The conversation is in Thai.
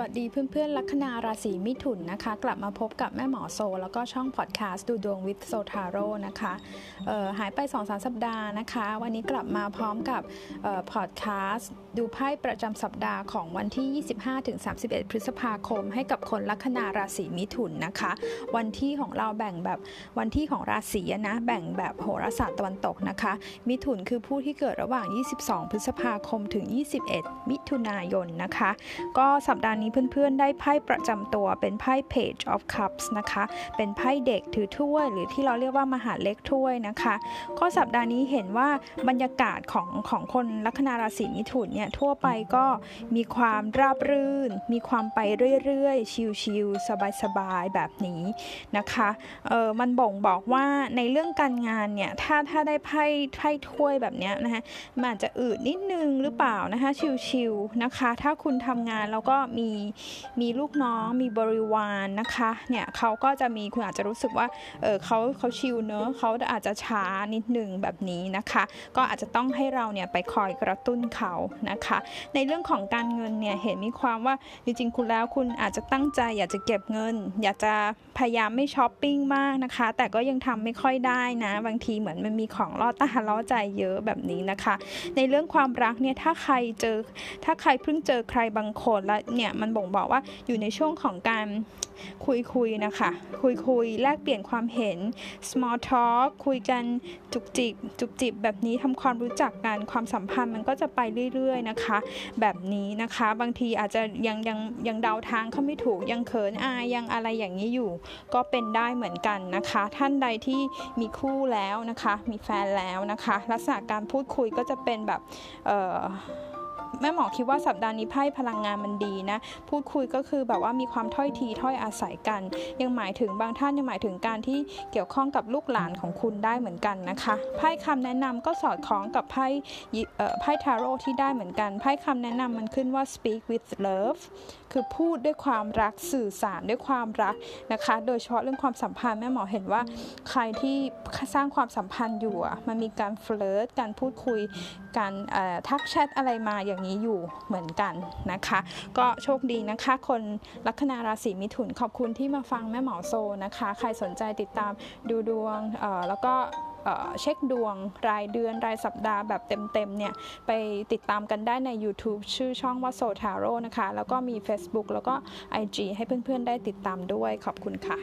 วัสดีเพื่อนๆ ลัคนาราศีมิถุนนะคะ กลับมาพบกับแม่หมอโซ แล้วก็ช่องพอดแคสต์ดูดวงวิทโซทาโร่นะคะหายไป2อสสัปดาห์นะคะ วันนี้กลับมาพร้อมกับพอดแคสต์ดูไพ่ประจำสัปดาห์ของวันที่ 25-31 พฤษภาคม ให้กับคนลัคนาราศีมิถุนนะคะ วันที่ของเราแบ่งแบบวันที่ของราศีนะแบ่งแบบโหราศาสตร์ตะวันตกนะคะ มิถุนคือผู้ที่เกิดระหว่าง 22 พฤษภาคมถึง 21 มิถุนายนนะคะ ก็สัปดาห์นี้เพื่อนๆ ได้ไพ่ประจำตัวเป็นไพ่ Page of Cups นะคะ เป็นไพ่เด็กถือถ้วย หรือที่เราเรียกว่ามหาเล็กถ้วยนะคะ ก็สัปดาห์นี้เห็นว่าบรรยากาศของของคนลัคนาราศีมิถุนเนี่ยทั่วไปก็มีความราบรื่น มีความไปเรื่อยๆ ชิลๆ สบายๆ แบบนี้นะคะเออมันบ่งบอกว่าในเรื่องการงานเนี่ยถ้าถ้าได้ไพ่ไพ่ถ้วยแบบนี้นะคะมันอาจจะอืดนิดนึงหรือเปล่านะคะชิลๆนะคะ ถ้าคุณทำงานแล้วก็มีมีลูกน้องมีบริวารนนะคะเนี่ยเขาก็จะมีคุณอาจจะรู้สึกว่าเออเขาเขาชิลเนอะเขาอาจจะช้านิดหนึ่งแบบนี้นะคะ ก็อาจจะต้องให้เราเนี่ยไปคอยกระตุ้นเขานะคะ ในเรื่องของการเงินเนี่ยเห็นมีความว่าจริงๆคุณแล้วคุณอาจจะตั้งใจอยากจะเก็บเงิน อยากจะพยายามไม่ช้อปปิ้งมากนะคะ แต่ก็ยังทำไม่ค่อยได้นะ บางทีเหมือนมันมีของล่อตาล่อใจเยอะแบบนี้นะคะ ในเรื่องความรักเนี่ยถ้าใครเจอถ้าใครเพิ่งเจอใครบางคนแล้วเนี่ยมันบ่งบอกว่าอยู่ในช่วงของการคุยคุยนะคะ คุยคุยแลกเปลี่ยนความเห็น small talk คุยกันจุกจิกจุกจิบแบบนี้ทำความรู้จักกันความสัมพันธ์มันก็จะไปเรื่อยๆนะคะ แบบนี้นะคะ บางทีอาจจะยังยังยังเดาทางเขาไม่ถูกยังเขินอายยังอะไรอย่างนี้อยู่ ก็เป็นได้เหมือนกันนะคะ ท่านใดที่มีคู่แล้วนะคะ มีแฟนแล้วนะคะ ลักษณะการพูดคุยก็จะเป็นแบบเออ แม่หมอคิดว่าสัปดาห์นี้ไพ่พลังงานมันดีนะ พูดคุยก็คือแบบว่ามีความถ้อยทีถ้อยอาศัยกัน ยังหมายถึงบางท่านยังหมายถึงการที่เกี่ยวข้องกับลูกหลานของคุณได้เหมือนกันนะคะไพ่คำแนะนำก็สอดคล้องกับไพ่ไพ่ทาโรต์ที่ได้เหมือนกันไพ่คำแนะนำมันขึ้นว่า speak with love คือพูดด้วยความรักสื่อสารด้วยความรักนะคะ โดยเฉพาะเรื่องความสัมพันธ์แม่หมอเห็นว่าใครที่สร้างความสัมพันธ์อยู่มันมีการ flirt การพูดคุยการทักแชทอะไรมาอย่างนี้อยู่เหมือนกันนะคะ ก็โชคดีนะคะ คนลัคนาราศีมิถุนขอบคุณที่มาฟังแม่หมอโซนะคะ ใครสนใจติดตามดูดวงแล้วก็เช็คดวงรายเดือนรายสัปดาห์แบบเต็มๆเนี่ย ไปติดตามกันได้ใน YouTube ชื่อช่องว่าโซทาโร่นะคะ แล้วก็มี Facebook แล้วก็ IG ให้เพื่อนๆได้ติดตามด้วยขอบคุณค่ะ